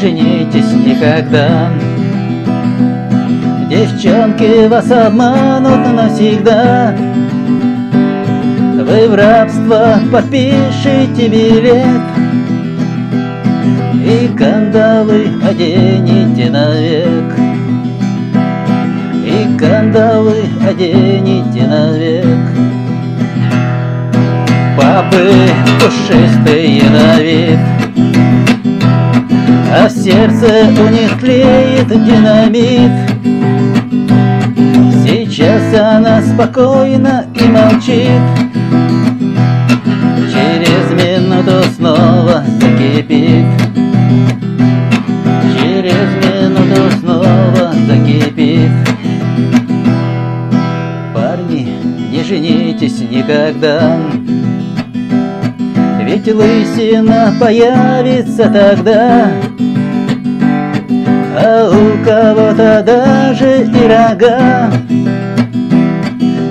женитесь никогда. Девчонки вас обманут навсегда. Вы в рабство подпишите билет И кандалы оденете навек И кандалы оденете навек Бабы пушистые на вид А в сердце у них тлеет динамит. Сейчас она спокойна и молчит. Через минуту снова закипит. Через минуту снова закипит. Парни, не женитесь никогда. Ведь лысина появится тогда кого-то даже и рога.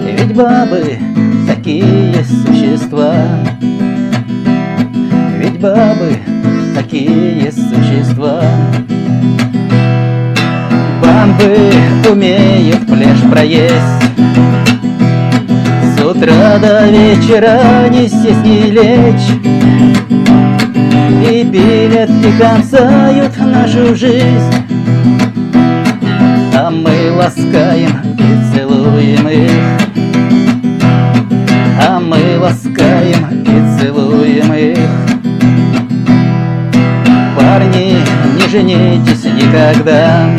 Ведь бабы такие существа. Ведь бабы такие существа. Бабы умеют плешь проесть. С утра до вечера не сесть не лечь. И пилят и концают нашу жизнь ласкаем и целуем их. А мы ласкаем и целуем их. Парни, не женитесь никогда.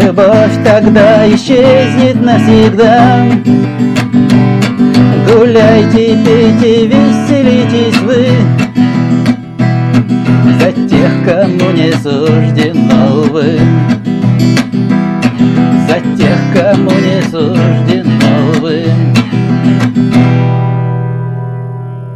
Любовь тогда исчезнет навсегда. Гуляйте, пейте, веселитесь вы. За тех, кому не суждено, увы тех, кому не суждено